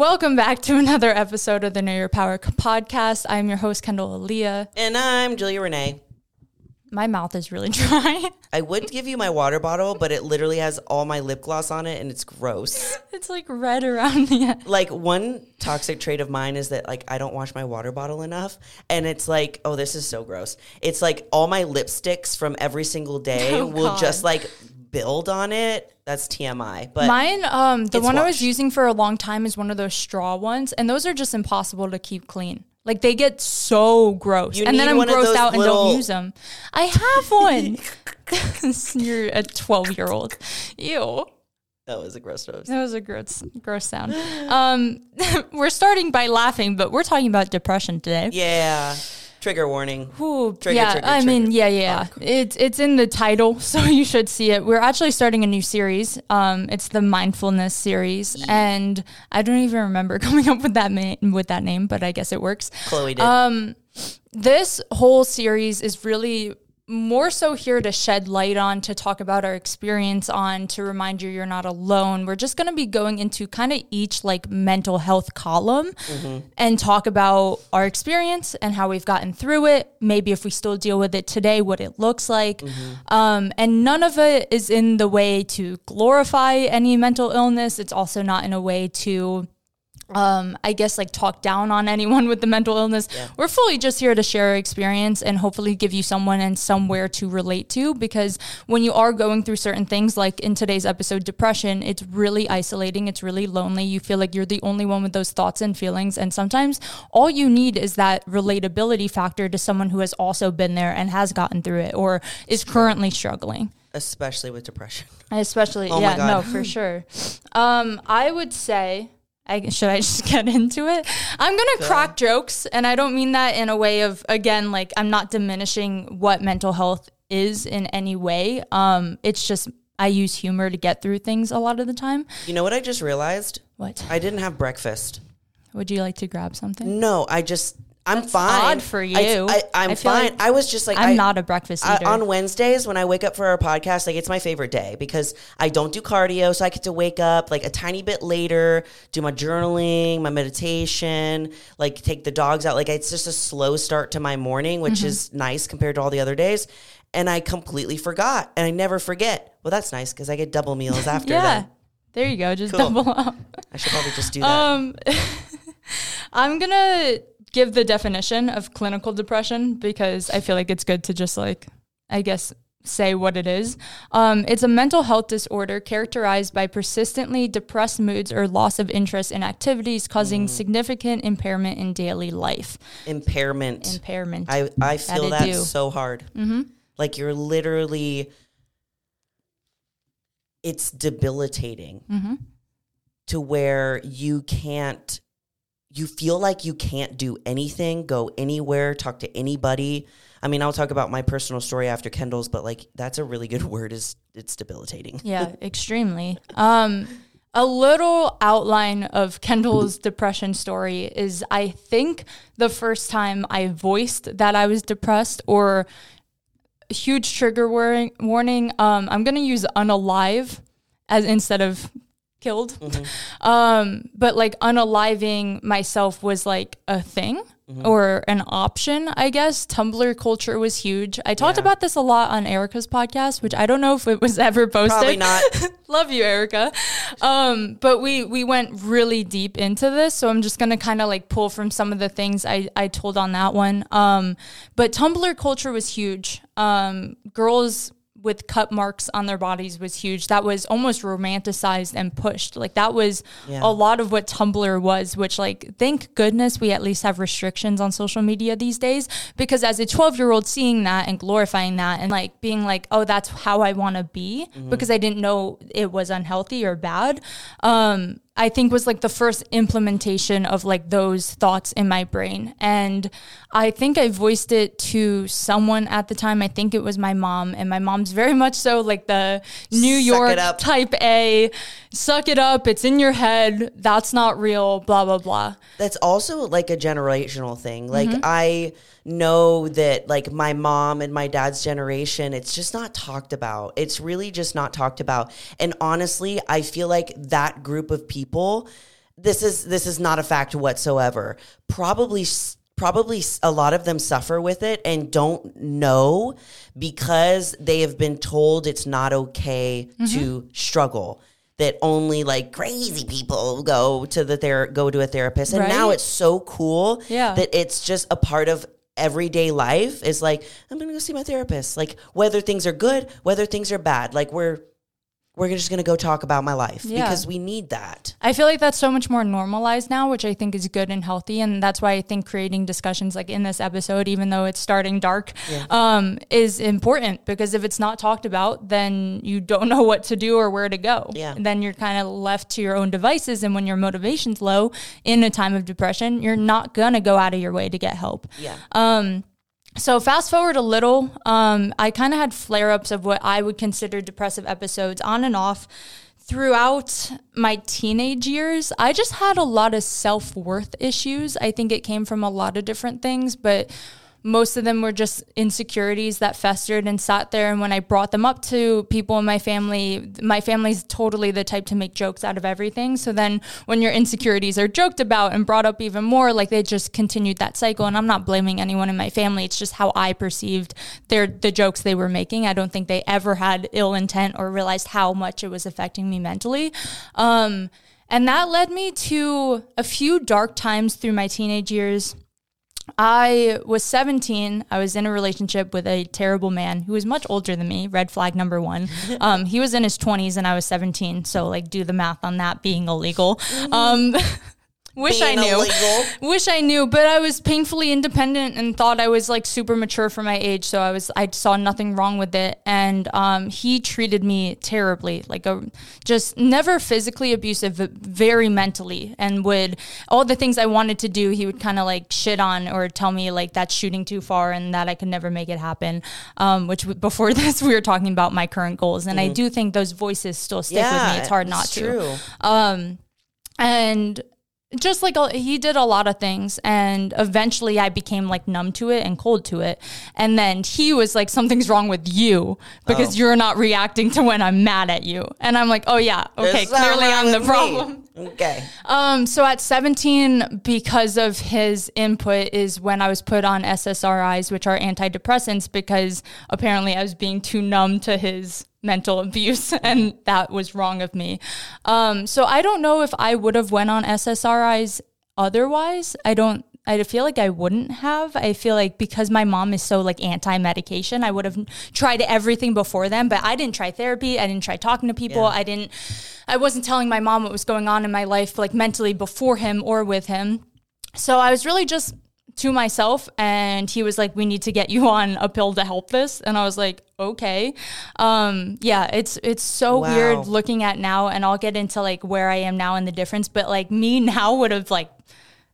Welcome back to another episode of the Know Your Power podcast. I'm your host, Kendall Aaliyah. And I'm Julia Renee. My mouth is really dry. I would give you my water bottle, but it literally has all my lip gloss on it and it's gross. it's like red around the end. Like one toxic trait of mine is that like I don't wash my water bottle enough and it's like, oh, this is so gross. It's like all my lipsticks from every single day Oh, will God. just like build on it. That's TMI. But Mine, um, the one I was using for a long time is one of those straw ones, and those are just impossible to keep clean. Like they get so gross, You and then I'm grossed out and don't use them. I have one. You're a 12 year old. Ew. that was a gross. That was a gross, gross sound. Um, we're starting by laughing, but we're talking about depression today. Yeah. Trigger warning. Ooh, Trigger, yeah, trigger, I mean, trigger. yeah, yeah. It's it's in the title, so you should see it. We're actually starting a new series. Um, it's the mindfulness series, and I don't even remember coming up with that ma- with that name, but I guess it works. Chloe did. Um, this whole series is really more so here to shed light on, to talk about our experience on, to remind you you're not alone. We're just going to be going into kind of each like mental health column and talk about our experience and how we've gotten through it. Maybe if we still deal with it today, what it looks like. Um, and none of it is in the way to glorify any mental illness. It's also not in a way to um, I guess like talk down on anyone with the mental illness. We're fully just here to share our experience and hopefully give you someone and somewhere to relate to because when you are going through certain things, like in today's episode, depression, it's really isolating. It's really lonely. You feel like you're the only one with those thoughts and feelings. And sometimes all you need is that relatability factor to someone who has also been there and has gotten through it or is currently struggling. Especially with depression. Especially, Oh yeah, no, for sure. Um, I would say, I, should I just get into it? I'm gonna crack jokes, and I don't mean that in a way of again, like I'm not diminishing what mental health is in any way. Um, it's just I use humor to get through things a lot of the time. You know what I just realized? What I didn't have breakfast. would you like to grab something? No, I just I'm fine. odd for I, you. I, am I fine. like I was just like I'm I, not a breakfast I- eater. on Wednesdays when I wake up for our podcast, like it's my favorite day because I don't do cardio, so I get to wake up like a tiny bit later, do my journaling, my meditation, like take the dogs out. Like it's just a slow start to my morning, which Mm-hmm. is nice compared to all the other days. And I completely forgot, and I never forget. Well, that's nice because I get double meals after yeah, that. there you go. Just Cool. double up. I should probably just do that. Um, I'm gonna give the definition of clinical depression because I feel like it's good to just like, I guess, say what it is. Um, it's a mental health disorder characterized by persistently depressed moods or loss of interest in activities, causing significant impairment in daily life. Impairment. Impairment. I I feel it that so hard. mm-hmm. Like you're literally, it's debilitating Mm-hmm. to where you can't, you feel like you can't do anything, go anywhere, talk to anybody. I mean, I'll talk about my personal story after Kendall's, but like that's a really good word. Is it's debilitating. Yeah, extremely. Um, a little outline of Kendall's depression story is I think the first time I voiced that I was depressed or huge trigger warning, warning um, I'm going to use unalive as instead of killed. Um, but like unaliving myself was like a thing or an option, I guess. Tumblr culture was huge. I talked Yeah. about this a lot on Erica's podcast, which I don't know if it was ever posted. Probably not. Love you, Erica. Um, but we we went really deep into this, so I'm just gonna kind of like pull from some of the things I I told on that one. Um, but Tumblr culture was huge. Um, girls with cut marks on their bodies was huge. That was almost romanticized and pushed. Like that was Yeah. a lot of what Tumblr was, which like thank goodness we at least have restrictions on social media these days because as a 12-year-old seeing that and glorifying that and like being like, "Oh, that's how I want to be" because I didn't know it was unhealthy or bad. Um I think was like the first implementation of like those thoughts in my brain. And I think I voiced it to someone at the time. I think it was my mom. And my mom's very much so like the New Suck York type A, suck it up, it's in your head, that's not real, blah, blah, blah. That's also like a generational thing. Like Mm-hmm. I know that like my mom and my dad's generation, it's just not talked about. It's really just not talked about. And honestly, I feel like that group of people this is this is not a fact whatsoever. Probably probably a lot of them suffer with it and don't know because they have been told it's not okay to mm-hmm. struggle. That only like crazy people go to the ther- go to a therapist, and now it's so cool Yeah. that it's just a part of everyday life. Is like I'm gonna go see my therapist, like whether things are good, whether things are bad. Like we're we're just gonna go talk about my life Yeah. because we need that. I feel like that's so much more normalized now, which I think is good and healthy. And that's why I think creating discussions like in this episode, even though it's starting dark, um, is important because if it's not talked about, then you don't know what to do or where to go. Yeah. And then you're kind of left to your own devices. And when your motivation's low in a time of depression, you're not going to go out of your way to get help. Yeah. Um, so fast forward a little, um, I kind of had flare ups of what I would consider depressive episodes on and off throughout my teenage years. I just had a lot of self worth issues. I think it came from a lot of different things, but most of them were just insecurities that festered and sat there. And when I brought them up to people in my family, my family's totally the type to make jokes out of everything. So then when your insecurities are joked about and brought up even more, like they just continued that cycle. And I'm not blaming anyone in my family. It's just how I perceived their the jokes they were making. I don't think they ever had ill intent or realized how much it was affecting me mentally. Um, and that led me to a few dark times through my teenage years. I was 17. I was in a relationship with a terrible man who was much older than me. Red flag number one. Um, he was in his 20s and I was 17. So, like, do the math on that being illegal. Um, wish I knew. illegal. Wish I knew, but I was painfully independent and thought I was like super mature for my age. So I was, I saw nothing wrong with it. And um, he treated me terribly, like a just never physically abusive, but very mentally. And would all the things I wanted to do, he would kind of like shit on or tell me like that's shooting too far and that I could never make it happen. Um, which before this, we were talking about my current goals, and I do think those voices still stick with me. It's hard not to True. um, and just like a- he did a lot of things and eventually i became like numb to it and cold to it. And then he was like something's wrong with you because Oh. you're not reacting to when i'm mad at you. And i'm like oh yeah. Okay something clearly i'm the problem Okay. um, so at 17, because of his input, is when I was put on SSRIs, which are antidepressants, because apparently I was being too numb to his mental abuse, and that was wrong of me. Um, so I don't know if I would have went on SSRIs otherwise. I don't. I feel like I wouldn't have. I feel like because my mom is so like anti-medication, I would have tried everything before then, but I didn't try therapy. I didn't try talking to people. Yeah. I didn't I wasn't telling my mom what was going on in my life like mentally before him or with him. So I was really just to myself and he was like we need to get you on a pill to help this and I was like okay. Um yeah, it's it's so Wow. weird looking at now and I'll get into like where I am now and the difference but like me now would have like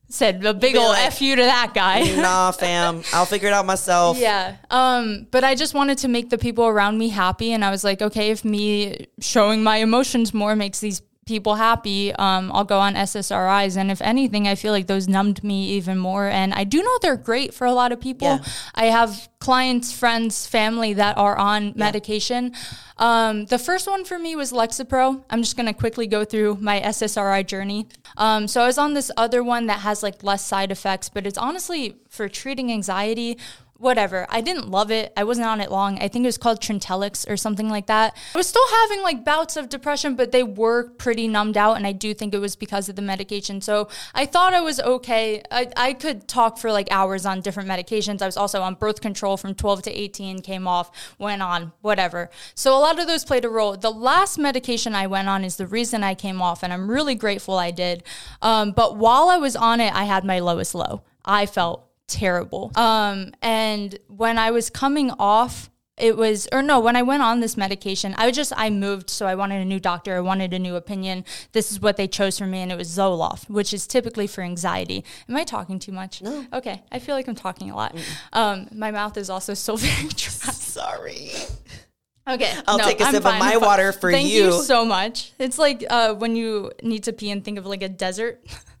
said a big Be old like, F you to that guy. nah, fam. I'll figure it out myself. Yeah. Um, but I just wanted to make the people around me happy. And I was like, okay, if me showing my emotions more makes these people happy, um, I'll go on SSRIs. And if anything, I feel like those numbed me even more. And I do know they're great for a lot of people. Yeah. I have clients, friends, family that are on medication. Um, the first one for me was Lexapro. I'm just going to quickly go through my SSRI journey. Um, so I was on this other one that has like less side effects, but it's honestly for treating anxiety. Whatever. I didn't love it. I wasn't on it long. I think it was called Trintellix or something like that. I was still having like bouts of depression, but they were pretty numbed out. And I do think it was because of the medication. So I thought I was okay. I, I could talk for like hours on different medications. I was also on birth control from 12 to 18, came off, went on, whatever. So a lot of those played a role. The last medication I went on is the reason I came off. And I'm really grateful I did. Um, but while I was on it, I had my lowest low. I felt terrible. Um, and when I was coming off, it was, or no, when I went on this medication, I was just, I moved. So I wanted a new doctor. I wanted a new opinion. This is what they chose for me. And it was Zoloft, which is typically for anxiety. Am I talking too much? No. Okay. I feel like I'm talking a lot. Um, my mouth is also still very dry. Sorry. Okay. I'll take a I'm sip of my water for Thank you. you. so much. It's like uh, when you need to pee and think of like a desert.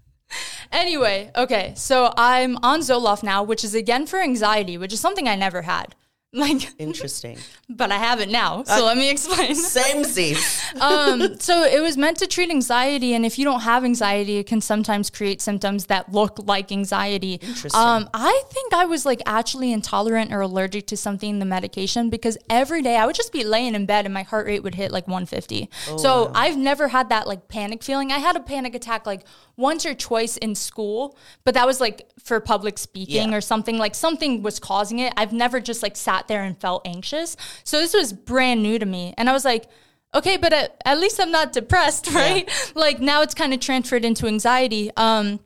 anyway, okay. So I'm on Zoloft now, which is again for anxiety, which is something I never had. Like, Interesting. but I have it now. So let me explain. Same um, so it was meant to treat anxiety, and if you don't have anxiety, it can sometimes create symptoms that look like anxiety. Interesting. Um, I think I was like actually intolerant or allergic to something in the medication because every day I would just be laying in bed and my heart rate would hit like 150. so I've never had that like panic feeling. I had a panic attack like once or twice in school, but that was like for public speaking Yeah. or something like something was causing it. I've never just like sat there and felt anxious. So this was brand new to me. And I was like, okay, but at, at least I'm not depressed, right? Like now it's kind of transferred into anxiety. Um,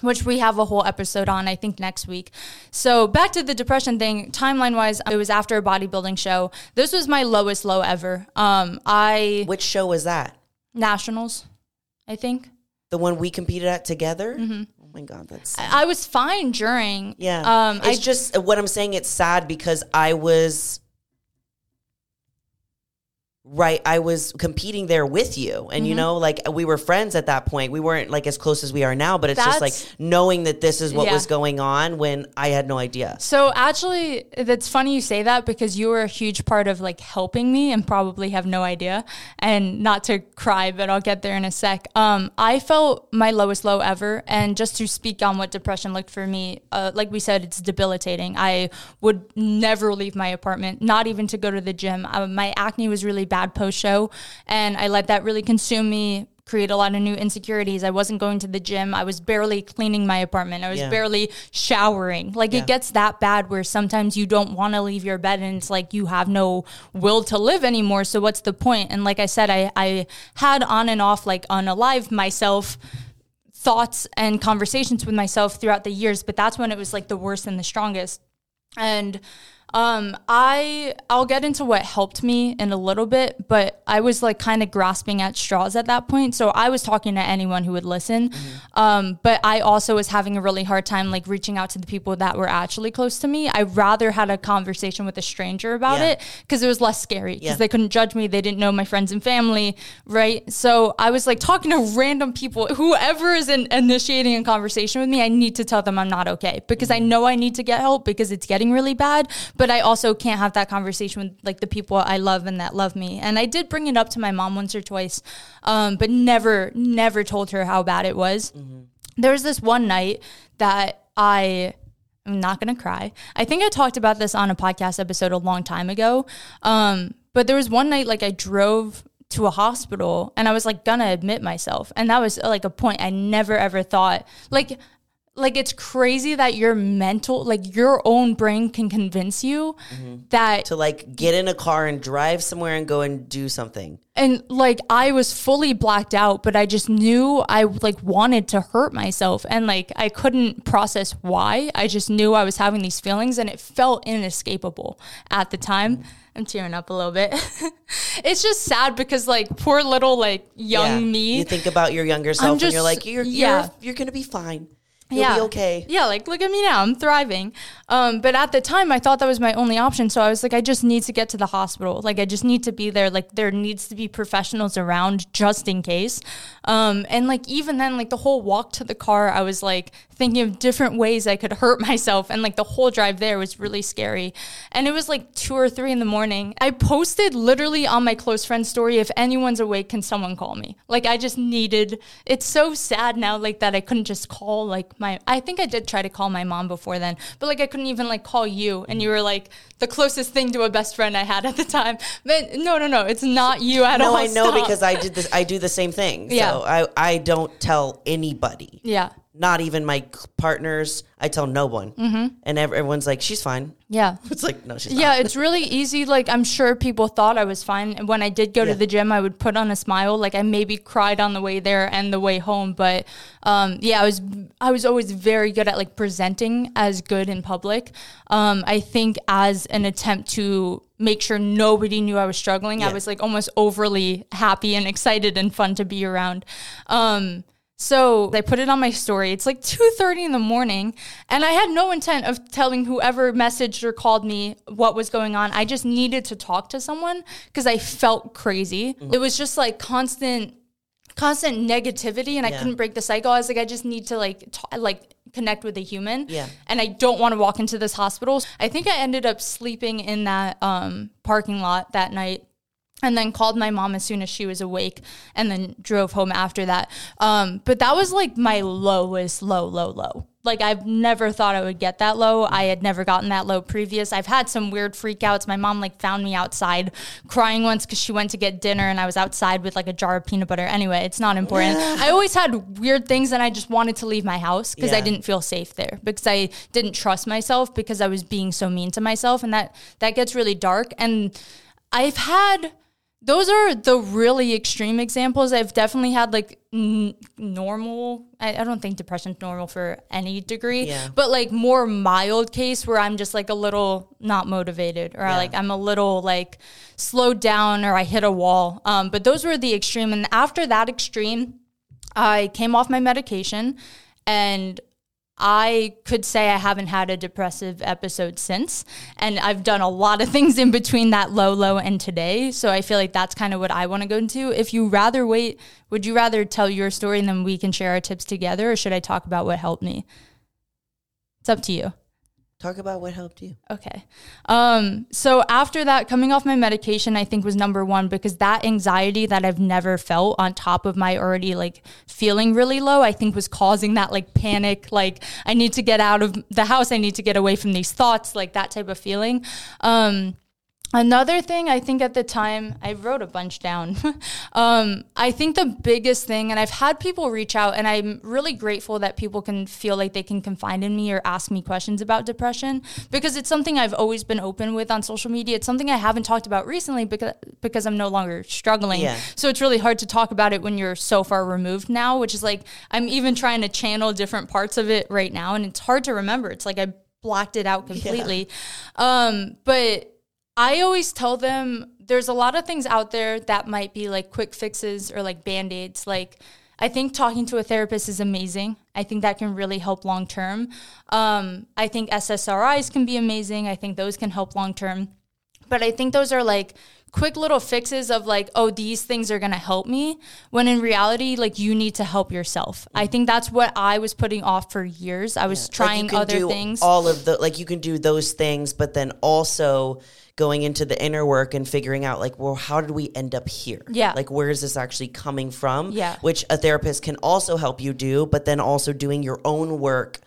which we have a whole episode on, I think, next week. So, back to the depression thing, timeline wise, it was after a bodybuilding show. This was my lowest low ever. Um, I, Which show was that? nationals, I think. The one we competed at together? Oh my God, that's sad. I was fine during. Yeah. Um, I it's just what I'm saying. It's sad because I was right. I was competing there with you, and you Mm-hmm. know, like we were friends at that point. We weren't like as close as we are now, but it's just like knowing that this is what Yeah. was going on when I had no idea. So actually, that's funny you say that because you were a huge part of like helping me and probably have no idea. And not to cry, but I'll get there in a sec. Um, I felt my lowest low ever, and just to speak on what depression looked for me, uh, like we said, it's debilitating. I would never leave my apartment, not even to go to the gym. Uh, my acne was really bad post show, and I let that really consume me. Create a lot of new insecurities. I wasn't going to the gym. I was barely cleaning my apartment. I was Yeah. barely showering. Like Yeah. it gets that bad where sometimes you don't want to leave your bed and it's like you have no will to live anymore. So what's the point? And like I said, I, I had on and off like unalive myself thoughts and conversations with myself throughout the years, but that's when it was like the worst and the strongest. And um I I'll get into what helped me in a little bit, but I was like kind of grasping at straws at that point. So I was talking to anyone who would listen. Um but I also was having a really hard time like reaching out to the people that were actually close to me. I rather had a conversation with a stranger about Yeah. it because it was less scary because Yeah. they couldn't judge me. They didn't know my friends and family, right? So I was like talking to random people. Whoever is in, initiating a conversation with me, I need to tell them I'm not okay because I know I need to get help because it's getting really bad. But I also can't have that conversation with like the people I love and that love me. And I did bring it up to my mom once or twice, um, but never, never told her how bad it was. There was this one night that I I'm not gonna cry. I think I talked about this on a podcast episode a long time ago. Um, but there was one night like I drove to a hospital and I was like gonna admit myself. And that was like a point I never ever thought like like it's crazy that your mental like your own brain can convince you mm-hmm. that To like get in a car and drive somewhere and go and do something. and like I was fully blacked out, but I just knew I like wanted to hurt myself and like I couldn't process why. I just knew I was having these feelings and it felt inescapable at the time. Mm-hmm. I'm tearing up a little bit. it's just sad because like poor little like young Yeah. me. You think about your younger self and just- you're like, you're, yeah. you're, you're going to be fine. You'll be okay. Yeah, like look at me now, I'm thriving. Um, but at the time, I thought that was my only option. So I was like, I just need to get to the hospital. Like I just need to be there. Like there needs to be professionals around just in case. Um, and like even then, like the whole walk to the car, I was like thinking of different ways I could hurt myself, and like the whole drive there was really scary. And it was like two or three in the morning. I posted literally on my close friend story, if anyone's awake, can someone call me? Like I just needed. It's so sad now, like that I couldn't just call like my I think I did try to call my mom before then, but like I couldn't even like call you and you were like the closest thing to a best friend I had at the time. But no, no, no, it's not you at all. No, I know Stop. because I did this. I do the same thing. Yeah. So I, I don't tell anybody. Yeah. Not even my partners. I tell no one. Mm-hmm. And everyone's like, she's fine. Yeah. It's like, no, she's Yeah, not. it's really easy. Like I'm sure people thought I was fine. And when I did go Yeah. to the gym, I would put on a smile. Like I maybe cried on the way there and the way home, but um, yeah, I was I was always very good at like presenting as good in public. Um, I think as an attempt to make sure nobody knew I was struggling, I was like almost overly happy and excited and fun to be around. Um, so I put it on my story. It's like 2:30 in the morning, and I had no intent of telling whoever messaged or called me what was going on. I just needed to talk to someone because I felt crazy. It was just like constant constant negativity and I couldn't break the cycle. I was like I just need to like t- like connect with a human. Yeah. And I don't want to walk into this hospital. I think I ended up sleeping in that um, parking lot that night and then called my mom as soon as she was awake and then drove home after that. Um, but that was like my lowest, low, low, low. Like I've never thought I would get that low. I had never gotten that low previous. I've had some weird freakouts. My mom like found me outside crying once because she went to get dinner and I was outside with like a jar of peanut butter. Anyway, it's not important. I always had weird things and I just wanted to leave my house because I didn't feel safe there because I didn't trust myself because I was being so mean to myself and that that gets really dark and I've had those are the really extreme examples. I've definitely had like n- normal. I, I don't think depression's normal for any degree, Yeah. but like more mild case where I'm just like a little not motivated or like I'm a little like slowed down or I hit a wall. Um, but those were the extreme. And after that extreme, I came off my medication and I could say I haven't had a depressive episode since. And I've done a lot of things in between that low, low and today. So I feel like that's kind of what I want to go into. If you rather wait, would you rather tell your story and then we can share our tips together? Or should I talk about what helped me? It's up to you. Talk about what helped you. Okay. Um, so after that, coming off my medication, I think was number one because that anxiety that I've never felt on top of my already like feeling really low, I think was causing that like panic, like I need to get out of the house, I need to get away from these thoughts, like that type of feeling. Um, Another thing I think at the time, I wrote a bunch down. um, I think the biggest thing, and I've had people reach out, and I'm really grateful that people can feel like they can confide in me or ask me questions about depression because it's something I've always been open with on social media. It's something I haven't talked about recently because because I'm no longer struggling. Yeah. So it's really hard to talk about it when you're so far removed now, which is like I'm even trying to channel different parts of it right now, and it's hard to remember. It's like I blocked it out completely. Um, but I always tell them there's a lot of things out there that might be like quick fixes or like band aids. Like, I think talking to a therapist is amazing. I think that can really help long term. Um, I think SSRIs can be amazing. I think those can help long term. But I think those are like quick little fixes of like, oh, these things are going to help me. When in reality, like you need to help yourself. I mm-hmm. think that's what I was putting off for years. I was Like, you trying can other do things. All of the like you can do those things, but then also going into the inner work and figuring out like, well, how did we end up here? Yeah. Like where is this actually coming from? Yeah. Which a therapist can also help you do, but then also doing your own work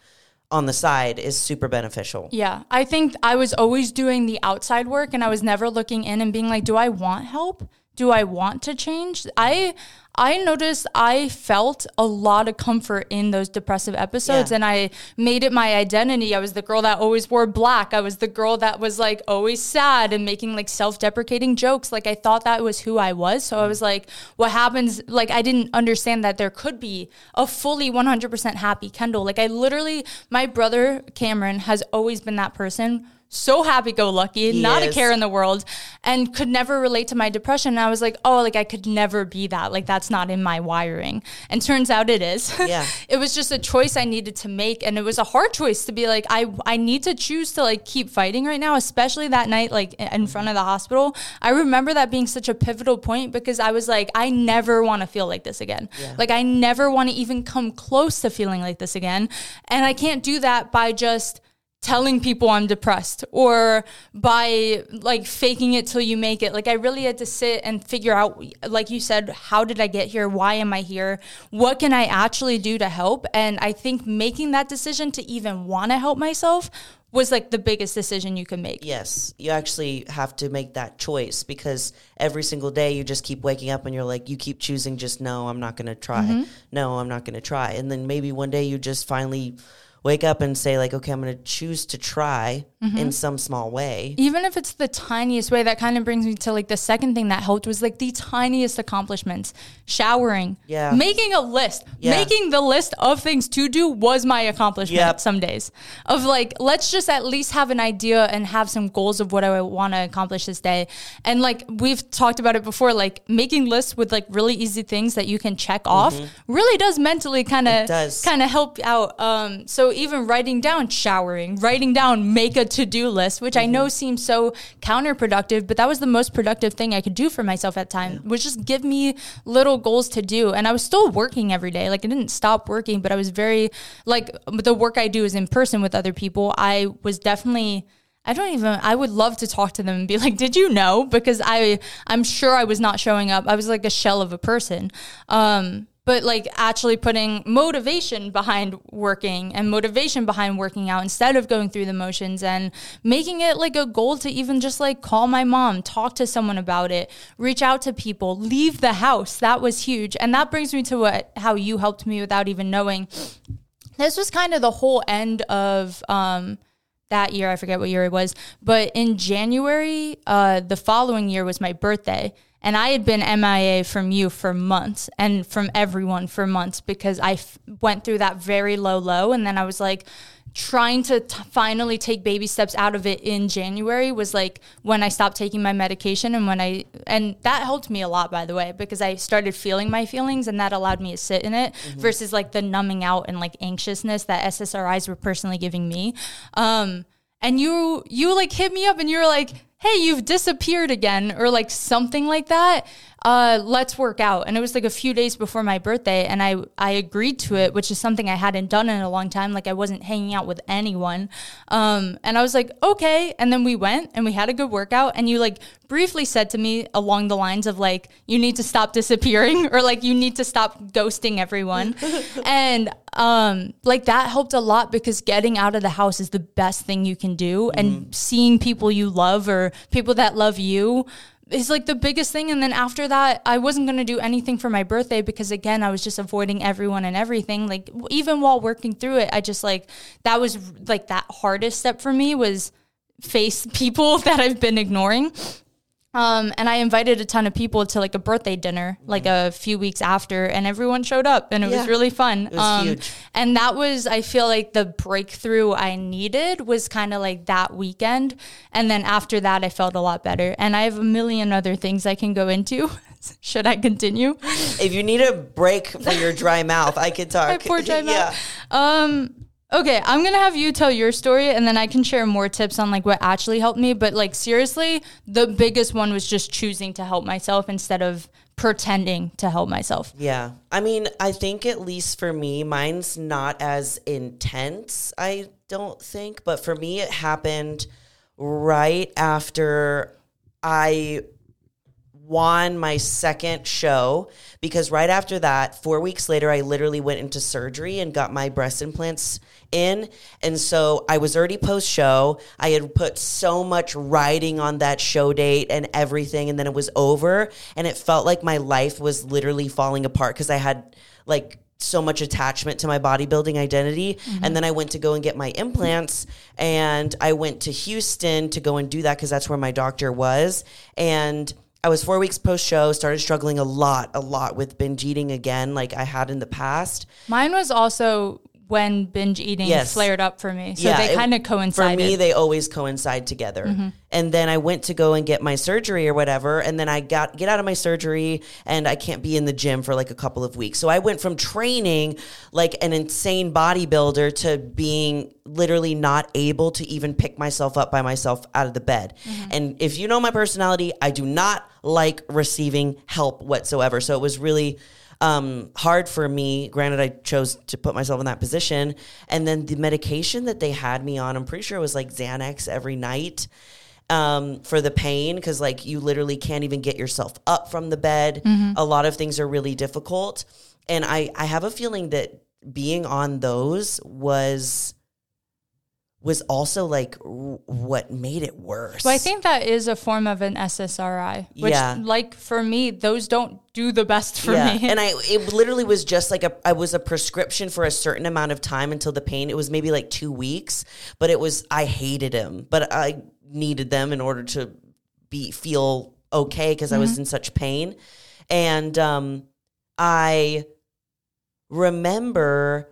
on the side is super beneficial. Yeah, I think I was always doing the outside work and I was never looking in and being like, do I want help? Do I want to change? I I noticed I felt a lot of comfort in those depressive episodes Yeah. and I made it my identity. I was the girl that always wore black. I was the girl that was like always sad and making like self-deprecating jokes. Like I thought that was who I was. So I was like, what happens like I didn't understand that there could be a fully 100% happy Kendall. Like I literally my brother Cameron has always been that person so happy go lucky, not a care in the world, and could never relate to my depression. And I was like, oh, like I could never be that. Like that's not in my wiring. And turns out it is. Yeah. it was just a choice I needed to make. And it was a hard choice to be like, I, I need to choose to like keep fighting right now, especially that night, like in front of the hospital. I remember that being such a pivotal point because I was like, I never want to feel like this again. Like I never want to even come close to feeling like this again. And I can't do that by just telling people I'm depressed or by like faking it till you make it. Like I really had to sit and figure out like you said, how did I get here? Why am I here? What can I actually do to help? And I think making that decision to even want to help myself was like the biggest decision you can make. Yes, you actually have to make that choice because every single day you just keep waking up and you're like, you keep choosing just no, I'm not going to try. Mm-hmm. No, I'm not going to try. And then maybe one day you just finally wake up and say, like, okay, I'm going to choose to try Mm-hmm. in some small way. even if it's the tiniest way that kind of brings me to like the second thing that helped was like the tiniest accomplishments showering Yeah. making a list Yeah. making the list of things to do was my accomplishment Yep. some days of like let's just at least have an idea and have some goals of what i want to accomplish this day and like we've talked about it before like making lists with like really easy things that you can check off really does mentally kind of does. kind of help out um so So even writing down showering, writing down make a to do list, which I know seems so counterproductive, but that was the most productive thing I could do for myself at time was just give me little goals to do. And I was still working every day. Like I didn't stop working, but I was very like the work I do is in person with other people. I was definitely I don't even I would love to talk to them and be like, "Did you know?" because I I'm sure I was not showing up. I was like a shell of a person. Um but like actually putting motivation behind working and motivation behind working out instead of going through the motions and making it like a goal to even just like call my mom, talk to someone about it, reach out to people, leave the house. That was huge. And that brings me to what how you helped me without even knowing. This was kind of the whole end of um that year. I forget what year it was, but in January, uh, the following year was my birthday. And I had been MIA from you for months and from everyone for months because I f- went through that very low low. And then I was like, trying to t- finally take baby steps out of it in January was like when I stopped taking my medication and when I and that helped me a lot by the way because I started feeling my feelings and that allowed me to sit in it mm-hmm. versus like the numbing out and like anxiousness that SSRIs were personally giving me. Um and you you like hit me up and you were like hey, you've disappeared again, or like something like that. Uh, let's work out. And it was like a few days before my birthday, and I I agreed to it, which is something I hadn't done in a long time. Like I wasn't hanging out with anyone, um, and I was like, okay. And then we went and we had a good workout, and you like briefly said to me along the lines of like, you need to stop disappearing, or like you need to stop ghosting everyone, and um, like that helped a lot because getting out of the house is the best thing you can do, mm. and seeing people you love or people that love you is like the biggest thing. And then after that, I wasn't going to do anything for my birthday because, again, I was just avoiding everyone and everything. Like, even while working through it, I just like that was like that hardest step for me was face people that I've been ignoring. Um, and I invited a ton of people to like a birthday dinner, like a few weeks after, and everyone showed up, and it yeah. was really fun. It was um, huge. And that was, I feel like the breakthrough I needed was kind of like that weekend, and then after that, I felt a lot better. And I have a million other things I can go into. Should I continue? If you need a break for your dry mouth, I could talk. My poor dry mouth. yeah. Um, Okay, I'm gonna have you tell your story and then I can share more tips on like what actually helped me. But like seriously, the biggest one was just choosing to help myself instead of pretending to help myself. Yeah. I mean, I think at least for me, mine's not as intense, I don't think. But for me, it happened right after I won my second show because right after that, four weeks later, I literally went into surgery and got my breast implants in. And so I was already post show. I had put so much writing on that show date and everything. And then it was over. And it felt like my life was literally falling apart because I had like so much attachment to my bodybuilding identity. Mm-hmm. And then I went to go and get my implants and I went to Houston to go and do that because that's where my doctor was. And I was four weeks post show, started struggling a lot, a lot with binge eating again, like I had in the past. Mine was also when binge eating yes. flared up for me. So yeah, they kind of coincided. For me, they always coincide together. Mm-hmm. And then I went to go and get my surgery or whatever, and then I got get out of my surgery and I can't be in the gym for like a couple of weeks. So I went from training like an insane bodybuilder to being literally not able to even pick myself up by myself out of the bed. Mm-hmm. And if you know my personality, I do not like receiving help whatsoever. So it was really um, hard for me. Granted, I chose to put myself in that position. And then the medication that they had me on, I'm pretty sure it was like Xanax every night um, for the pain because like you literally can't even get yourself up from the bed. Mm-hmm. A lot of things are really difficult. And I, I have a feeling that being on those was was also like r- what made it worse. Well, I think that is a form of an SSRI, which yeah. like for me, those don't do the best for yeah. me. And I it literally was just like a I was a prescription for a certain amount of time until the pain. It was maybe like 2 weeks, but it was I hated him, but I needed them in order to be feel okay because mm-hmm. I was mm-hmm. in such pain. And um I remember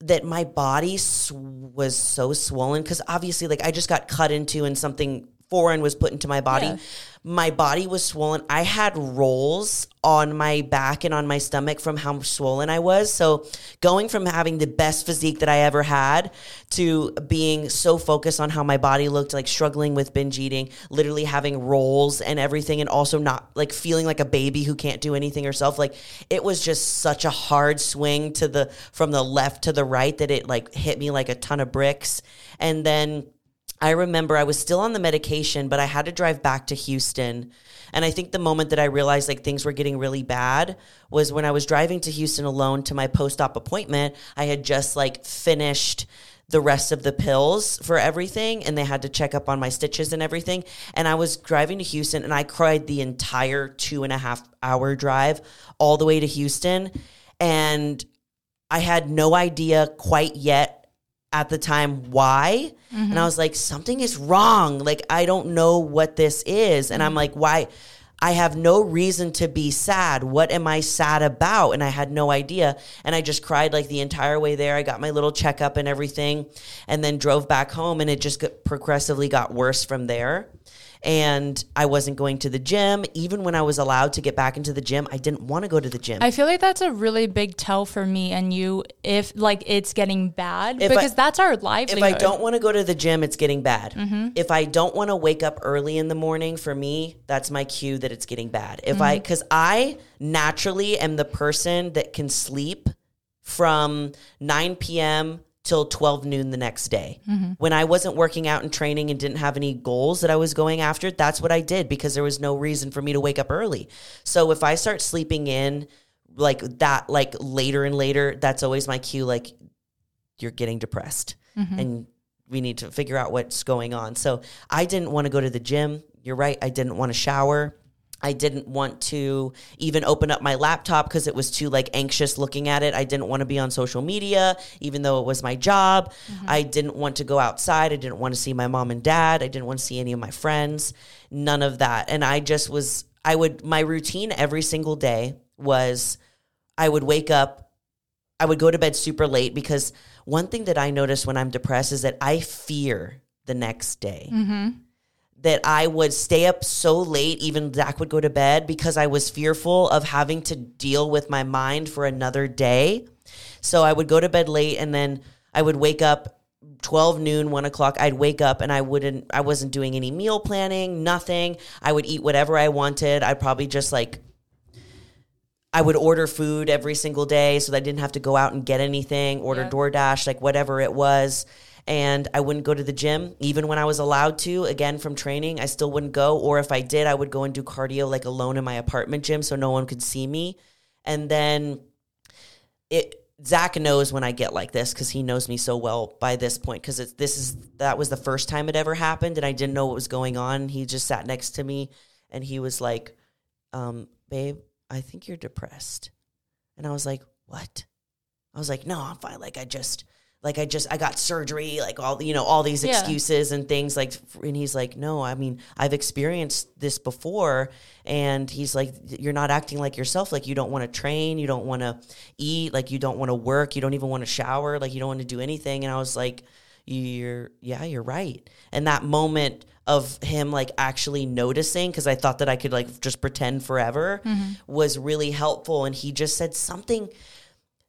that my body sw- was so swollen because obviously like i just got cut into and something foreign was put into my body. Yeah. My body was swollen. I had rolls on my back and on my stomach from how swollen I was. So, going from having the best physique that I ever had to being so focused on how my body looked, like struggling with binge eating, literally having rolls and everything, and also not like feeling like a baby who can't do anything herself. Like, it was just such a hard swing to the from the left to the right that it like hit me like a ton of bricks. And then I remember I was still on the medication, but I had to drive back to Houston. And I think the moment that I realized like things were getting really bad was when I was driving to Houston alone to my post op appointment. I had just like finished the rest of the pills for everything and they had to check up on my stitches and everything. And I was driving to Houston and I cried the entire two and a half hour drive all the way to Houston. And I had no idea quite yet at the time why. And I mm-hmm. was like, something is wrong. Like, I don't know what this is. And I'm mm-hmm. like, why? I have no reason to be sad. What am I sad about? And I had no idea. And I just cried like the entire way there. I got my little checkup and everything, and then drove back home. And it just progressively got worse from there. And I wasn't going to the gym. Even when I was allowed to get back into the gym, I didn't want to go to the gym. I feel like that's a really big tell for me and you if like it's getting bad If I- because that's our life. if. I don't want to go to the gym, it's getting bad. Mm-hmm. If I don't want to wake up early in the morning, for me, that's my cue that it's getting bad. If Mm-hmm. I, because I naturally am the person that can sleep from 9 p.m. till 12 noon the next day. Mm-hmm. When I wasn't working out and training and didn't have any goals that I was going after, that's what I did because there was no reason for me to wake up early. So if I start sleeping in like that, like later and later, that's always my cue. Like you're getting depressed and we need to figure out what's going on. So I didn't want to go to the gym. You're right. I didn't want to shower. I didn't want to even open up my laptop because it was too like anxious looking at it. I didn't want to be on social media, even though it was my job. Mm-hmm. I didn't want to go outside. I didn't want to see my mom and dad. I didn't want to see any of my friends. None of that. And I just was, I would, my routine every single day was I would wake up, I would go to bed super late because one thing that I notice when I'm depressed is that I fear the next day. Mm-hmm. That I would stay up so late, even Zach would go to bed because I was fearful of having to deal with my mind for another day. So I would go to bed late and then I would wake up 12 noon 1 o'clock i'd wake up and i wouldn't i wasn't doing any meal planning nothing i would eat whatever i wanted i'd probably just like I would order food every single day so that I didn't have to go out and get anything, order Yeah. DoorDash, like whatever it was. And I wouldn't go to the gym, even when I was allowed to. Again, from training, I still wouldn't go. Or if I did, I would go and do cardio like alone in my apartment gym so no one could see me. And then it Zach knows when I get like this because he knows me so well by this point. Because it's this is that was the first time it ever happened, and I didn't know what was going on. He just sat next to me, and he was like, um, "Babe, I think you're depressed," and I was like, "What?" I was like, "No, I'm fine. Like I just." Like I just I got surgery, like all you know, all these Yeah. excuses and things like and he's like, No, I mean, I've experienced this before and he's like, You're not acting like yourself, like you don't want to train, you don't want to eat, like you don't want to work, you don't even want to shower, like you don't want to do anything. And I was like, You're yeah, you're right. And that moment of him like actually noticing because I thought that I could like just pretend forever mm-hmm. was really helpful. And he just said something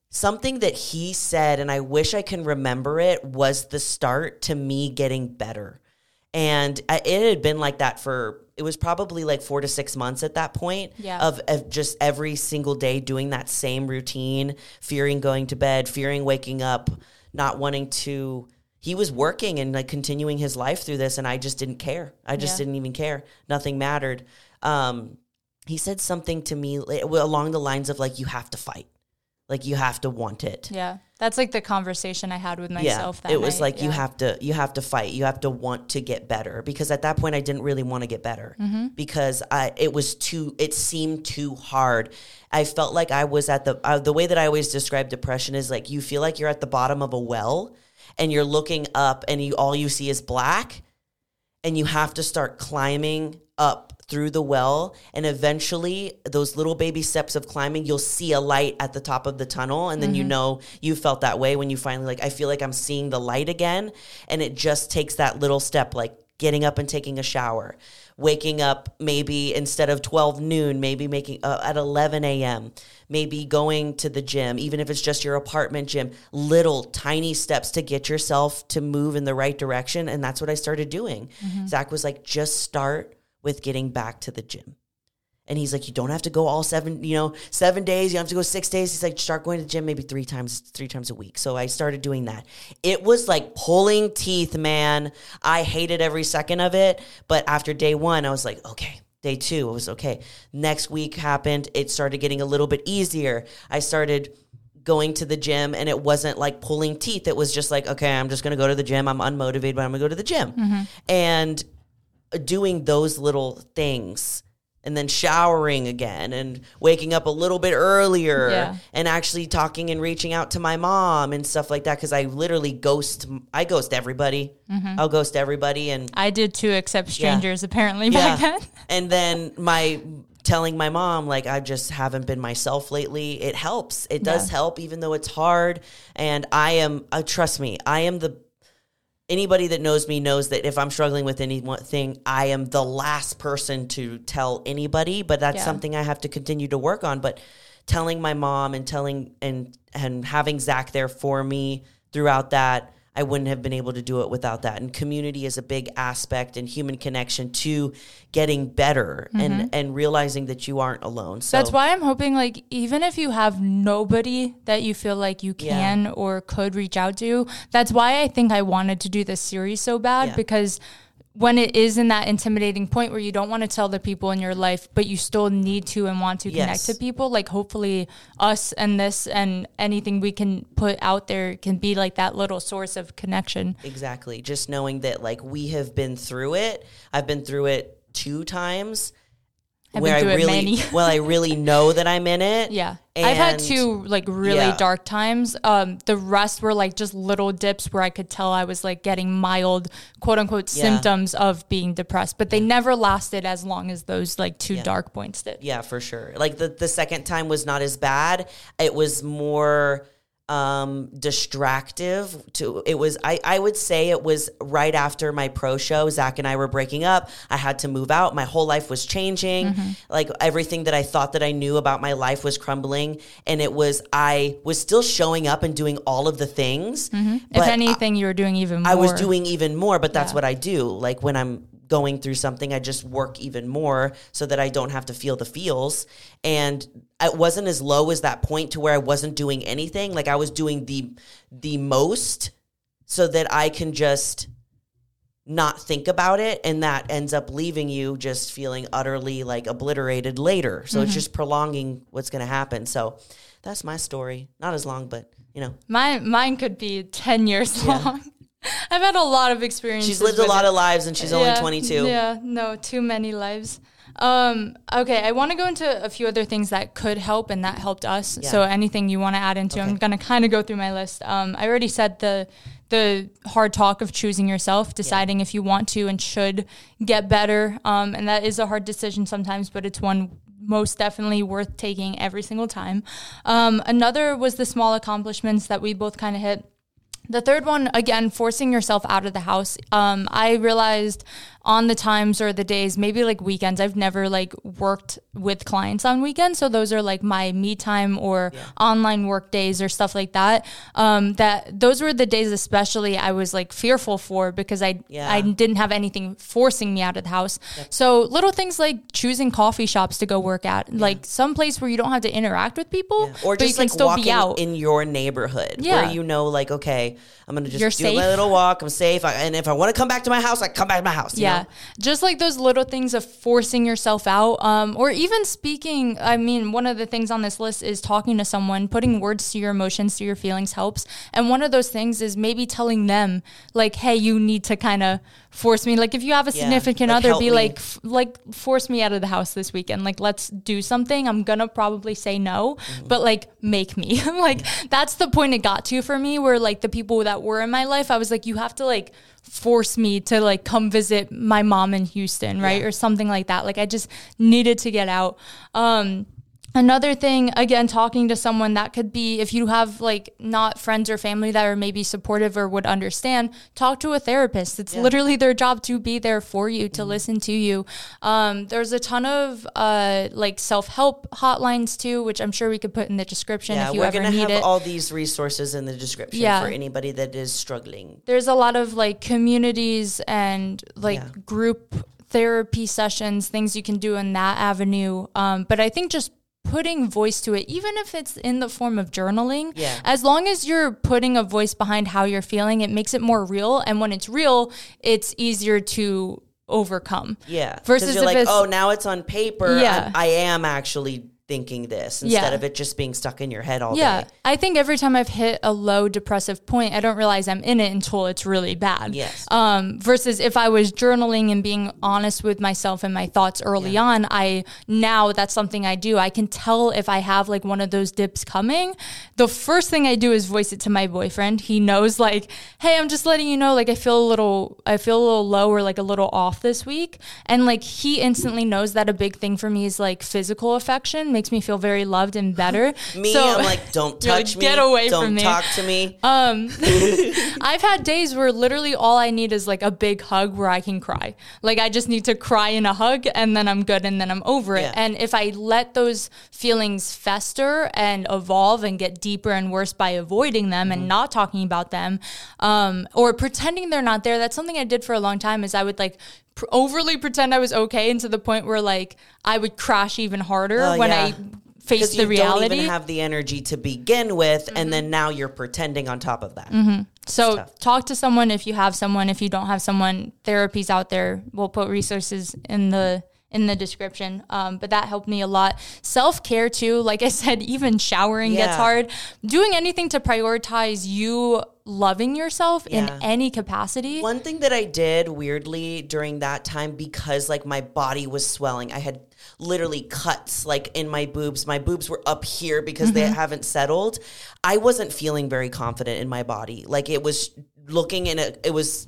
something that he said, and I wish I can remember it, was the start to me getting better. And I- it had been like that for, it was probably like four to six months at that point Yeah. of, of just every single day doing that same routine, fearing going to bed, fearing waking up, not wanting to. He was working and like continuing his life through this, and I just didn't care. I just Yeah. didn't even care. Nothing mattered. Um, he said something to me along the lines of like, "You have to fight." Like you have to want it. Yeah. That's like the conversation I had with myself that it was night. like you have to you have to fight. You have to want to get better. Because at that point i didn't really want to get better. Mm-hmm. because i it was too it seemed too hard. I felt like i was at the uh, the way that i always describe depression is like you feel like you're at the bottom of a well and you're looking up and you all you see is black and you have to start climbing up through the well and eventually those little baby steps of climbing you'll see a light at the top of the tunnel and then you know you felt that way when you finally like I feel like I'm seeing the light again and it just takes that little step like getting up and taking a shower, waking up maybe instead of 12 noon, maybe making uh, at 11 a.m., maybe going to the gym, even if it's just your apartment gym, little tiny steps to get yourself to move in the right direction. And that's what I started doing. Zach was like, just start with getting back to the gym. And he's like, you don't have to go all seven, you know, seven days. You don't have to go six days. He's like, start going to the gym maybe three times, three times a week. So I started doing that. It was like pulling teeth, man. I hated every second of it. But after day one, I was like, okay. Day two, it was okay. Next week happened. It started getting a little bit easier. I started going to the gym and it wasn't like pulling teeth. It was just like, okay, I'm just going to go to the gym. I'm unmotivated, but I'm going to go to the gym. Mm-hmm. And doing those little things and then showering again and waking up a little bit earlier Yeah. and actually talking and reaching out to my mom and stuff like that because I literally ghost I ghost everybody. I'll ghost everybody and I did too, except strangers apparently back then. and then my telling my mom like I just haven't been myself lately. It helps. It does Yeah. help even though it's hard and I am uh, trust me, I am the anybody that knows me knows that if I'm struggling with anything, I am the last person to tell anybody, but that's Yeah. something I have to continue to work on, but telling my mom and telling and and having Zach there for me throughout that I wouldn't have been able to do it without that. And community is a big aspect and human connection to getting better and and realizing that you aren't alone. So Mm-hmm. That's why I'm hoping, like, even if you have nobody that you feel like you Yeah. can or could reach out to, that's why I think I wanted to do this series so bad Yeah. because when it is in that intimidating point where you don't want to tell the people in your life, but you still need to and want to connect to people, like, hopefully, us and this and anything we can put out there can be like that little source of connection. Exactly. Just knowing that like we have been through it. I've been through it two times. I've where I really well, I really know that I'm in it. Yeah. I've had two like really Yeah. dark times. Um, the rest were like just little dips where I could tell I was like getting mild quote unquote Yeah. symptoms of being depressed, but they never lasted as long as those like two dark points did. Yeah, for sure. Like the the second time was not as bad. It was more um distractive to it was I, I would say it was right after my pro show zach and i were breaking up i had to move out my whole life was changing Mm-hmm. like everything that i thought that i knew about my life was crumbling and it was i was still showing up and doing all of the things if but anything, you were doing even more. I was doing even more, but that's Yeah. what I do. Like when I'm going through something, I just work even more so that I don't have to feel the feels. And it wasn't as low as that point to where I wasn't doing anything. Like I was doing the the most so that I can just not think about it and that ends up leaving you just feeling utterly like obliterated later. So Mm-hmm. it's just prolonging what's going to happen. So that's my story. Not as long, but you know. My mine could be ten years long. I've had a lot of experiences. She's lived a lot it. of lives and she's only 22. Yeah, no, too many lives. Um, okay, I want to go into a few other things that could help and that helped us. Yeah. So anything you want to add into, I'm gonna kind of go through my list. Um, I already said the the hard talk of choosing yourself, deciding if you want to and should get better. Um, and that is a hard decision sometimes, but it's one most definitely worth taking every single time. Um, another was the small accomplishments that we both kind of hit. The third one, again, forcing yourself out of the house. Um, I realized on the times or the days, maybe like weekends, I've never like worked with clients on weekends. So those are like my me time or online work days or stuff like that. Um, that those were the days, especially I was like fearful for because I Yeah. I didn't have anything forcing me out of the house. So little things like choosing coffee shops to go work at, like some place where you don't have to interact with people, or but you just can like still walking be out. in your neighborhood Yeah. where you know like okay i'm gonna just You're do safe. my little walk i'm safe I, and if i want to come back to my house i come back to my house you Yeah. know? Just like those little things of forcing yourself out. Um, or even speaking, I mean, one of the things on this list is talking to someone, putting words to your emotions, to your feelings helps. And one of those things is maybe telling them, like, hey, you need to kind of force me. Like if you have a Yeah. significant Like, other, be me. like, f- like force me out of the house this weekend. Like let's do something. I'm gonna probably say no, Mm-hmm. but like make me. like that's the point it got to for me. Where like the people that were in my life, I was like, you have to like force me to like come visit my mom in Houston, right, Yeah. or something like that. Like I just needed to get out. Um, Another thing, again, talking to someone that could be, if you have like not friends or family that are maybe supportive or would understand, talk to a therapist. It's literally their job to be there for you, to listen to you. Um, there's a ton of uh, like self help hotlines too, which I'm sure we could put in the description Yeah, if you ever need it. we're gonna have all these resources in the description Yeah. for anybody that is struggling. there's a lot of like communities and like Yeah. group therapy sessions, things you can do in that avenue. Um, but I think just putting voice to it, even if it's in the form of journaling, Yeah. as long as you're putting a voice behind how you're feeling, it makes it more real. And when it's real, it's easier to overcome. Yeah. Versus Versus you're if like, oh, now it's on paper. Yeah. I'm, I am actually thinking this instead Yeah. of it just being stuck in your head all Yeah, day. I think every time I've hit a low depressive point, I don't realize I'm in it until it's really bad. Yes. Um, versus if I was journaling and being honest with myself and my thoughts early on, I now that's something I do. I can tell if I have like one of those dips coming. The first thing I do is voice it to my boyfriend. He knows like, hey, I'm just letting you know, like I feel a little, I feel a little low or like a little off this week, and like he instantly knows that a big thing for me is like physical affection makes me feel very loved and better. Me, So- I'm like, don't You're like, touch me. "Get away don't from me." talk to me. Um, I've had days where literally all I need is like a big hug where I can cry. Like I just need to cry in a hug and then I'm good and then I'm over it. Yeah. And if I let those feelings fester and evolve and get deeper and worse by avoiding them Mm-hmm. and not talking about them, um, or pretending they're not there, that's something I did for a long time. Is I would like pr- overly pretend I was okay, and to the point where like I would crash even harder Oh, when yeah. I faced the you reality. don't even have the energy to begin with, Mm-hmm. and then now you're pretending on top of that. So talk to someone if you have someone. If you don't have someone, therapies out there. We'll put resources in the in the description. Um, but that helped me a lot. Self care too. Like I said, even showering gets hard. Doing anything to prioritize you loving yourself in any capacity. One thing that I did weirdly during that time because like my body was swelling, I had literally cuts like in my boobs. My boobs were up here because they mm-hmm. haven't settled. I wasn't feeling very confident in my body. Like it was looking in a it was